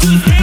to you.